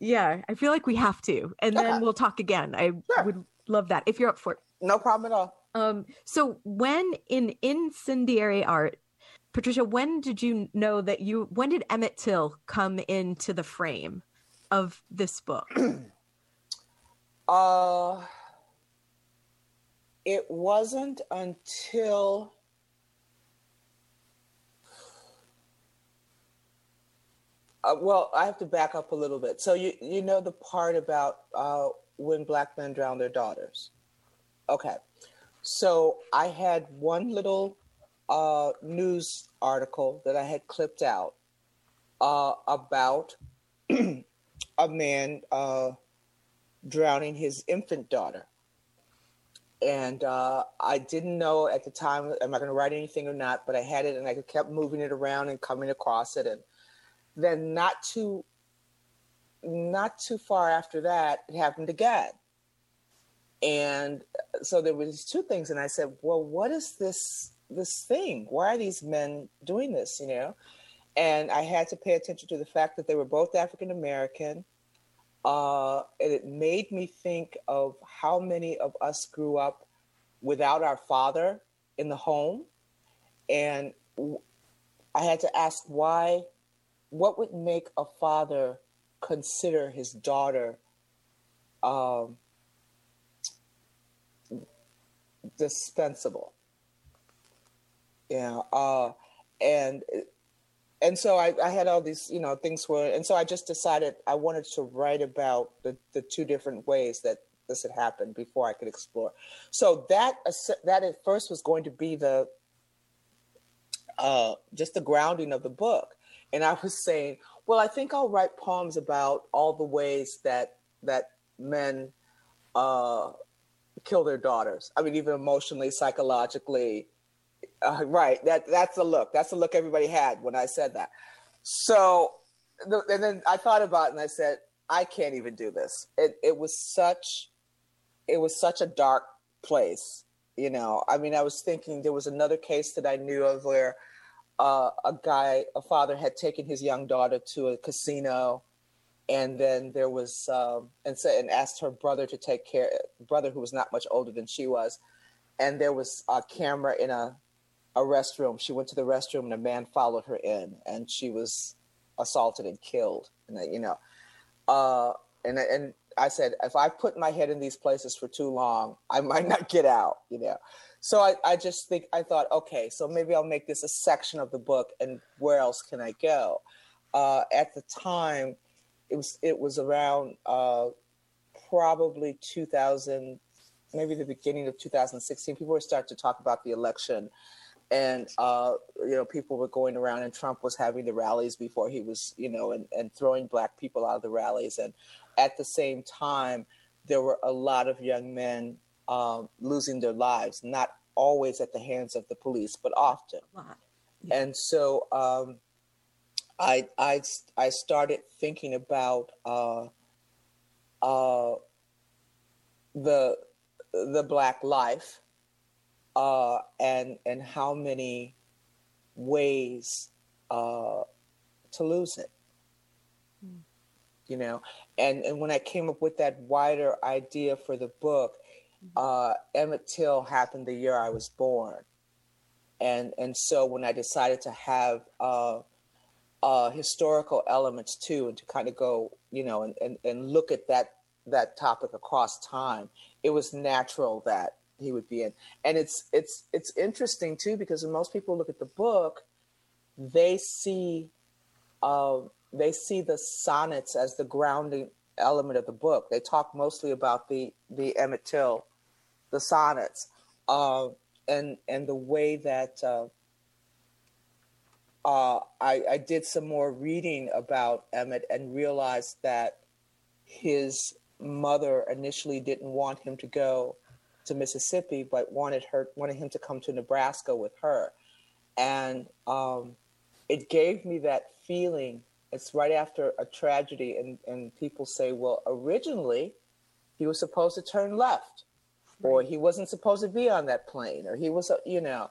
yeah i feel like we have to and then we'll talk again i Sure. would love that if you're up for it No problem at all. um so when in incendiary art patricia when did you know that you when did emmett till come into the frame of this book [clears throat] Uh, it wasn't until uh, well, I have to back up a little bit. So you you know the part about uh, when black men drown their daughters. Okay, so I had one little uh, news article that I had clipped out uh, about [clears throat] a man. Uh, drowning his infant daughter. And uh, I didn't know at the time, am I going to write anything or not? But I had it and I kept moving it around and coming across it. And then not too, not too far after that, it happened again. And so there was two things, and I said, well, what is this this thing? Why are these men doing this? You know, and I had to pay attention to the fact that they were both African American. Uh, and it made me think of how many of us grew up without our father in the home. And I had to ask why, what would make a father consider his daughter um, dispensable? Yeah. Uh, and and so I, I, had all these, you know, things were, and so I just decided I wanted to write about the, the two different ways that this had happened before I could explore. So that that at first was going to be the uh, just the grounding of the book, and I was saying, well, I think I'll write poems about all the ways that that men uh, kill their daughters. I mean, even emotionally, psychologically, uh, right. That that's the look. That's the look everybody had when I said that. So, the, and then I thought about it and I said, I can't even do this. It it was such, it was such a dark place. You know, I mean, I was thinking there was another case that I knew of where uh, a guy, a father, had taken his young daughter to a casino, and then there was um, and said and asked her brother to take care, brother who was not much older than she was, and there was a camera in a a restroom. She went to the restroom and a man followed her in, and she was assaulted and killed. And you know, uh, and and I said, if I put my head in these places for too long, I might not get out. You know, so I, I just think I thought, okay, so maybe I'll make this a section of the book, and where else can I go? Uh, at the time, it was it was around uh, probably 2000 maybe the beginning of 2016 people were starting to talk about the election and uh, you know people were going around and trump was having the rallies before he was you know and, and throwing black people out of the rallies. And at the same time there were a lot of young men um, losing their lives not always at the hands of the police but often. Yeah. and so um, I, I, I started thinking about uh, uh, the the black life uh, and and how many ways uh, to lose it. Mm. You know, and and when I came up with that wider idea for the book, mm. uh, Emmett Till happened the year I was born, and and so when I decided to have uh, uh, historical elements too, and to kind of go, you know, and, and, and look at that that topic across time, it was natural that he would be in. And it's it's it's interesting too because when most people look at the book, they see uh, they see the sonnets as the grounding element of the book. They talk mostly about the the Emmett Till, the sonnets, uh, and and the way that uh, uh, I, I did some more reading about Emmett and realized that his mother initially didn't want him to go to Mississippi, but wanted her wanted him to come to Nebraska with her, and um, it gave me that feeling. It's right after a tragedy, and and people say, well, originally he was supposed to turn left, or he wasn't supposed to be on that plane, or he was, you know,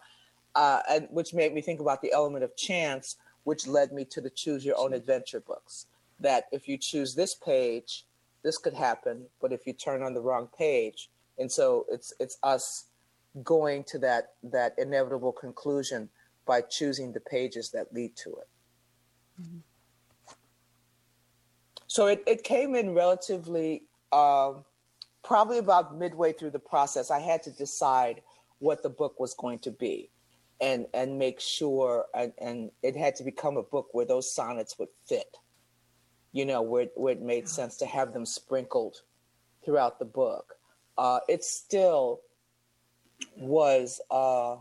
uh, and which made me think about the element of chance, which led me to the choose your own adventure books. That if you choose this page, this could happen, but if you turn on the wrong page, and so it's it's us going to that that inevitable conclusion by choosing the pages that lead to it. Mm-hmm. So it, it came in relatively, um, probably about midway through the process. I had to decide what the book was going to be and, and make sure, and, and it had to become a book where those sonnets would fit, you know, where, where it made sense to have them sprinkled throughout the book uh, it still was uh,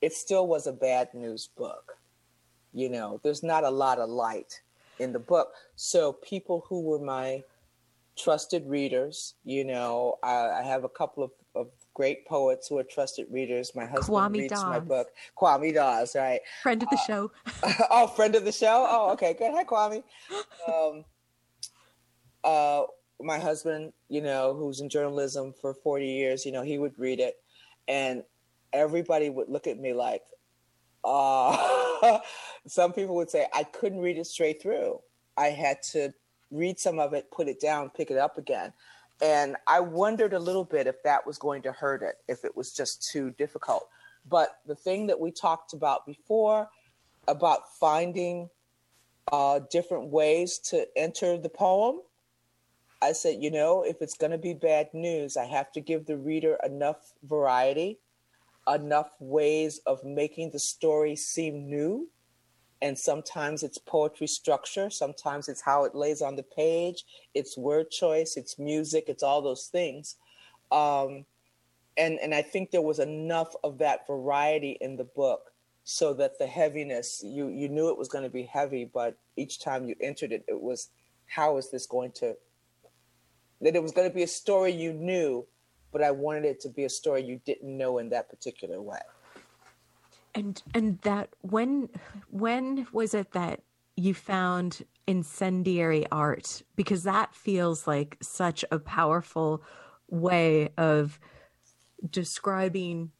it still was a bad news book. You know, there's not a lot of light in the book. So people who were my trusted readers, you know, I, I have a couple of, of, great poets who are trusted readers. My husband Kwame reads Dawes. my book. Kwame Dawes, right? Friend of the uh, show. [laughs] oh, friend of the show. Oh, okay, good. Hi, Kwame. Um, uh, my husband, you know, who's in journalism for 40 years, you know, he would read it and everybody would look at me like, uh, [laughs] some people would say I couldn't read it straight through. I had to read some of it, put it down, pick it up again. And I wondered a little bit if that was going to hurt it, if it was just too difficult. But the thing that we talked about before about finding uh, different ways to enter the poem, I said, you know, if it's going to be bad news, I have to give the reader enough variety, enough ways of making the story seem new. And sometimes it's poetry structure, sometimes it's how it lays on the page, it's word choice, it's music, it's all those things. Um, and and I think there was enough of that variety in the book so that the heaviness you you knew it was going to be heavy, but each time you entered it, it was how is this going to that it was going to be a story you knew, but I wanted it to be a story you didn't know in that particular way. And and that when when was it that you found incendiary art because that feels like such a powerful way of describing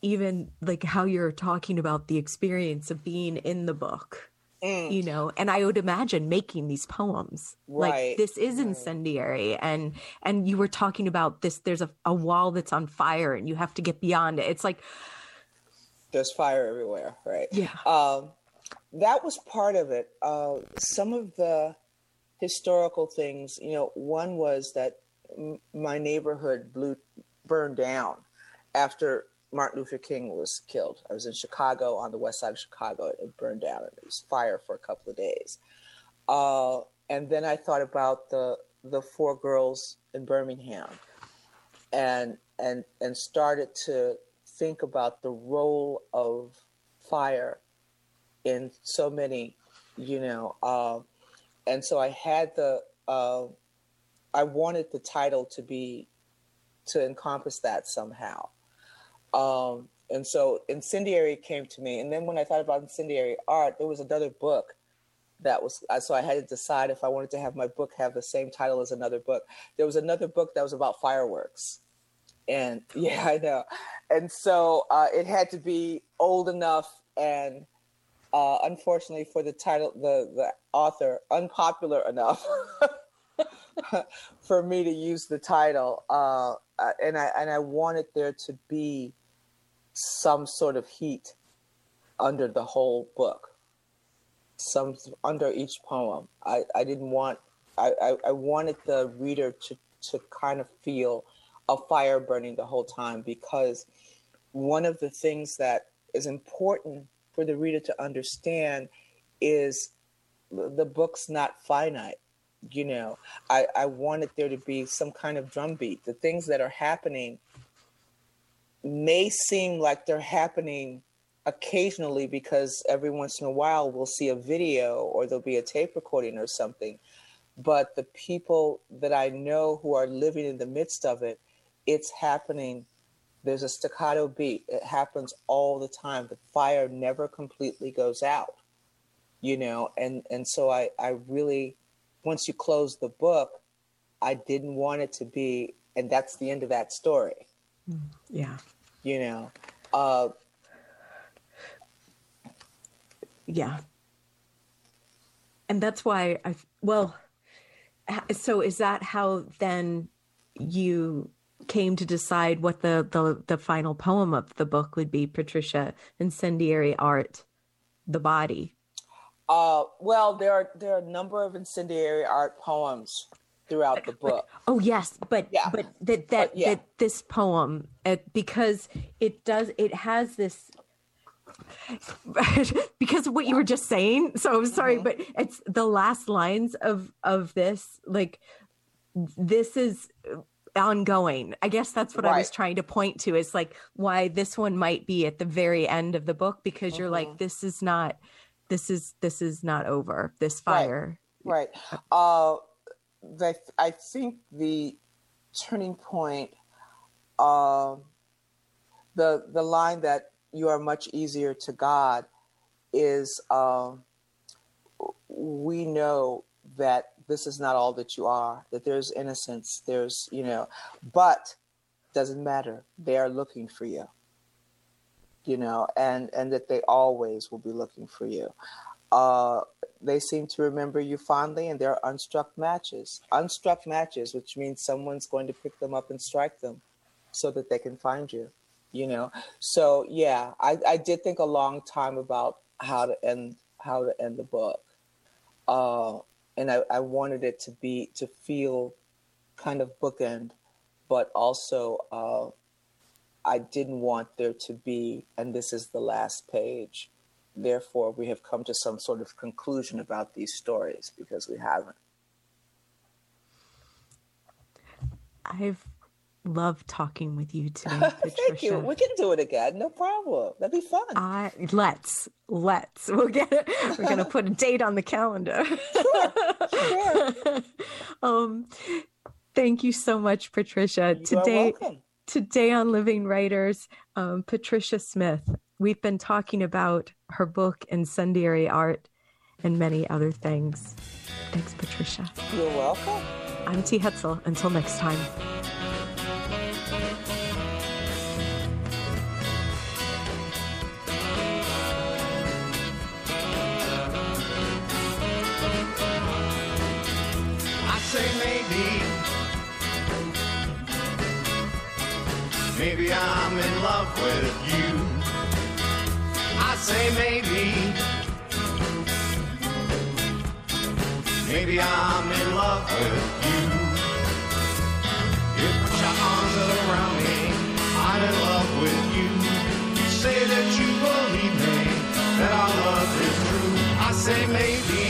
even like how you're talking about the experience of being in the book mm. you know and i would imagine making these poems. Right. like this is incendiary and and you were talking about this there's a, a wall that's on fire and you have to get beyond it. It's like there's fire everywhere right? Yeah. Um that was part of it. Uh some of the historical things you know one was that m- my neighborhood blew burned down after Martin Luther King was killed. I was in Chicago on the west side of Chicago. It burned down and it was fire for a couple of days. Uh, and then I thought about the the four girls in Birmingham, and and and started to think about the role of fire in so many, you know. Uh, and so I had the uh, I wanted the title to be to encompass that somehow. Um, and so incendiary came to me. And then when I thought about incendiary art, there was another book that was, so I had to decide if I wanted to have my book have the same title as another book. There was another book that was about fireworks. And [laughs] yeah, I know. And so uh, it had to be old enough and uh, unfortunately for the title, the, the author, unpopular enough [laughs] for me to use the title. Uh, and I and I wanted there to be some sort of heat under the whole book, some under each poem. I, I didn't want I, I, I wanted the reader to to kind of feel a fire burning the whole time because one of the things that is important for the reader to understand is the book's not finite you know. I, I wanted there to be some kind of drumbeat. The things that are happening may seem like they're happening occasionally because every once in a while we'll see a video or there'll be a tape recording or something. But the people that i know who are living in the midst of it it's happening. There's a staccato beat. It happens all the time. The fire never completely goes out you know? And and so i i really once you close the book, I didn't want it to be, and that's the end of that story. Mm, yeah. You know, uh, yeah. And that's why I, well, so is that how then you came to decide what the, the, the final poem of the book would be, Patricia, Incendiary Art, the body? Uh, well, there are there are a number of incendiary art poems throughout the book. Oh yes, but yeah. but that that but, yeah. that this poem uh, because it does it has this [laughs] because of what you were just saying. So I'm sorry, mm-hmm. but it's the last lines of of this like this is ongoing. I guess that's what right. I was trying to point to is like why this one might be at the very end of the book because mm-hmm. you're like this is not this is this is not over. This fire. Right. right. Uh, the, I think the turning point, uh, the the line that you are much easier to God, is uh, we know that this is not all that you are, that there's innocence, there's, you know, but doesn't matter. They are looking for you. You know, and and that they always will be looking for you. Uh, they seem to remember you fondly, and they're unstruck matches. Unstruck matches, which means someone's going to pick them up and strike them, so that they can find you. You know, so yeah, I, I did think a long time about how to end how to end the book, uh, and I, I wanted it to be to feel kind of bookend, but also uh, I didn't want there to be, and this is the last page. Therefore, we have come to some sort of conclusion about these stories because we haven't. I've loved talking with you today, Patricia. [laughs] Thank you. We can do it again. No problem. That'd be fun. I let's let's we'll get it. We're gonna put a date on the calendar. [laughs] sure. [laughs] um, thank you so much, Patricia. You today, today on Living Writers, um, Patricia Smith. We've been talking about her book Incendiary Art and many other things. Thanks, Patricia. You're welcome. I'm T. Hetzel. Until next time. I say maybe. Maybe I'm in love with you. Say maybe. Maybe I'm in love with you. You put your arms around me. I'm in love with you. You say that you believe me, that our love is true. I say. Maybe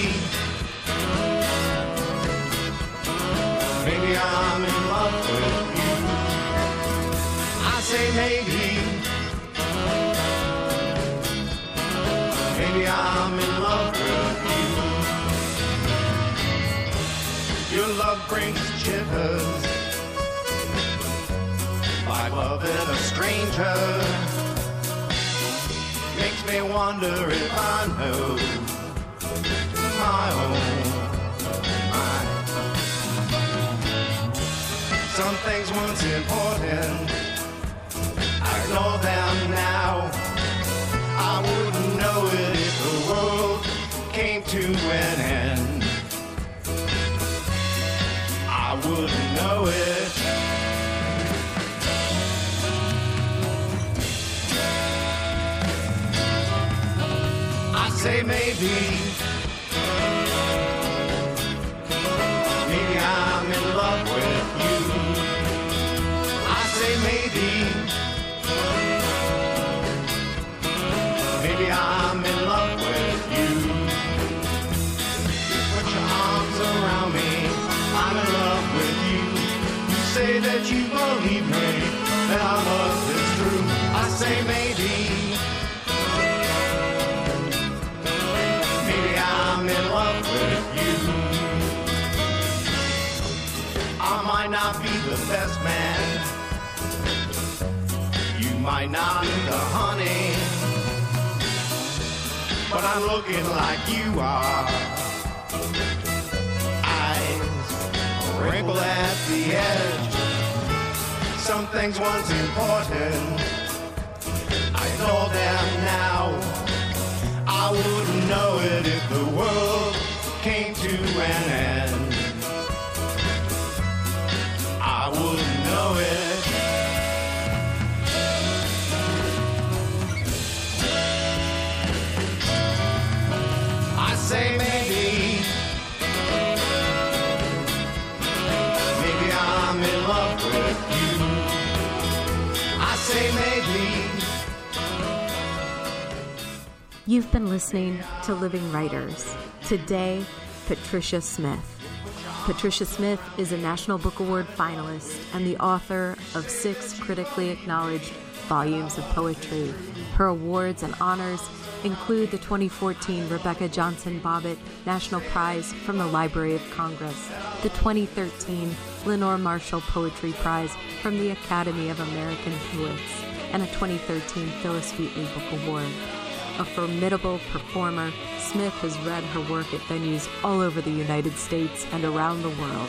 brings shivers. Like loving a stranger. Makes me wonder if I know my own mind. Some things once important, I ignore them now. I wouldn't know it if the world came to an end. Say the best man. You might not be the honey. But I'm looking like you are. Eyes wrinkle at the edge. Some things once important. I know them now. I wouldn't know it if the world came to an end. You've been listening to Living Writers. Today, Patricia Smith. Patricia Smith is a National Book Award finalist and the author of six critically acknowledged volumes of poetry. Her awards and honors include the 2014 Rebecca Johnson Bobbitt National Prize from the Library of Congress, the 2013 Lenore Marshall Poetry Prize from the Academy of American Poets, and a 2013 Phillis Wheatley Book Award. A formidable performer, Smith has read her work at venues all over the United States and around the world.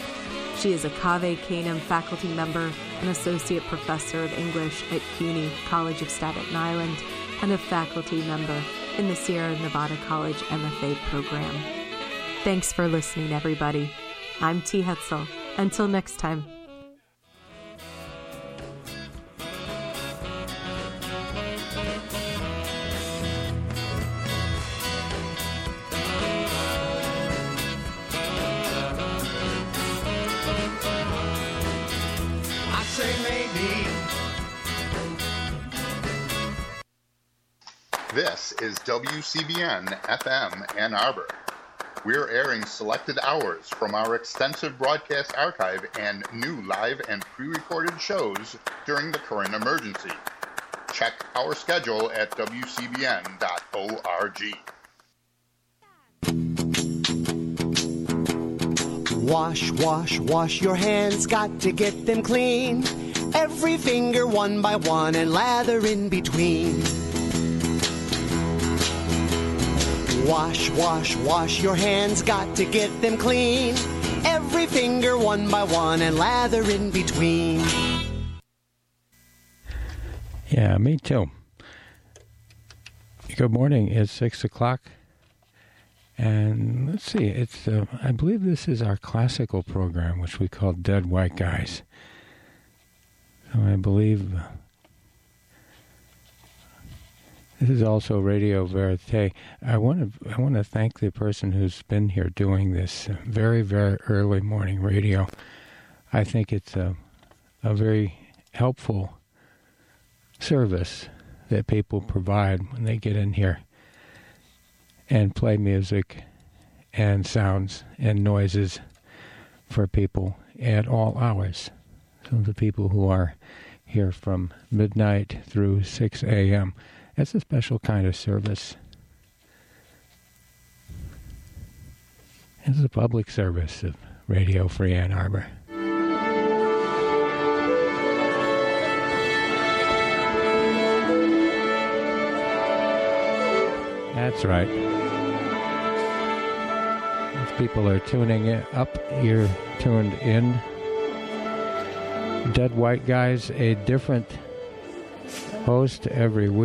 She is a Cave Canem faculty member, an associate professor of English at CUNY College of Staten Island, and a faculty member in the Sierra Nevada College MFA program. Thanks for listening, everybody. I'm T. Hetzel. Until next time. This is WCBN FM Ann Arbor. We're airing selected hours from our extensive broadcast archive and new live and pre recorded shows during the current emergency. Check our schedule at WCBN.org. Wash, wash, wash your hands, got to get them clean. Every finger one by one and lather in between. Wash, wash, wash your hands, got to get them clean. Every finger one by one and lather in between. Yeah, me too. Good morning. It's six o'clock, and let's see. It's uh, I believe this is our classical program, which we call Dead White Guys. So I believe this is also Radio Verite. I want to I want to thank the person who's been here doing this very very early morning radio. I think it's a a very helpful service that people provide when they get in here and play music and sounds and noises for people at all hours. So the people who are here from midnight through 6 a.m. It's a special kind of service. It's a public service of Radio Free Ann Arbor. That's right. If people are tuning up, you're tuned in. Dead White Guys, a different host every week.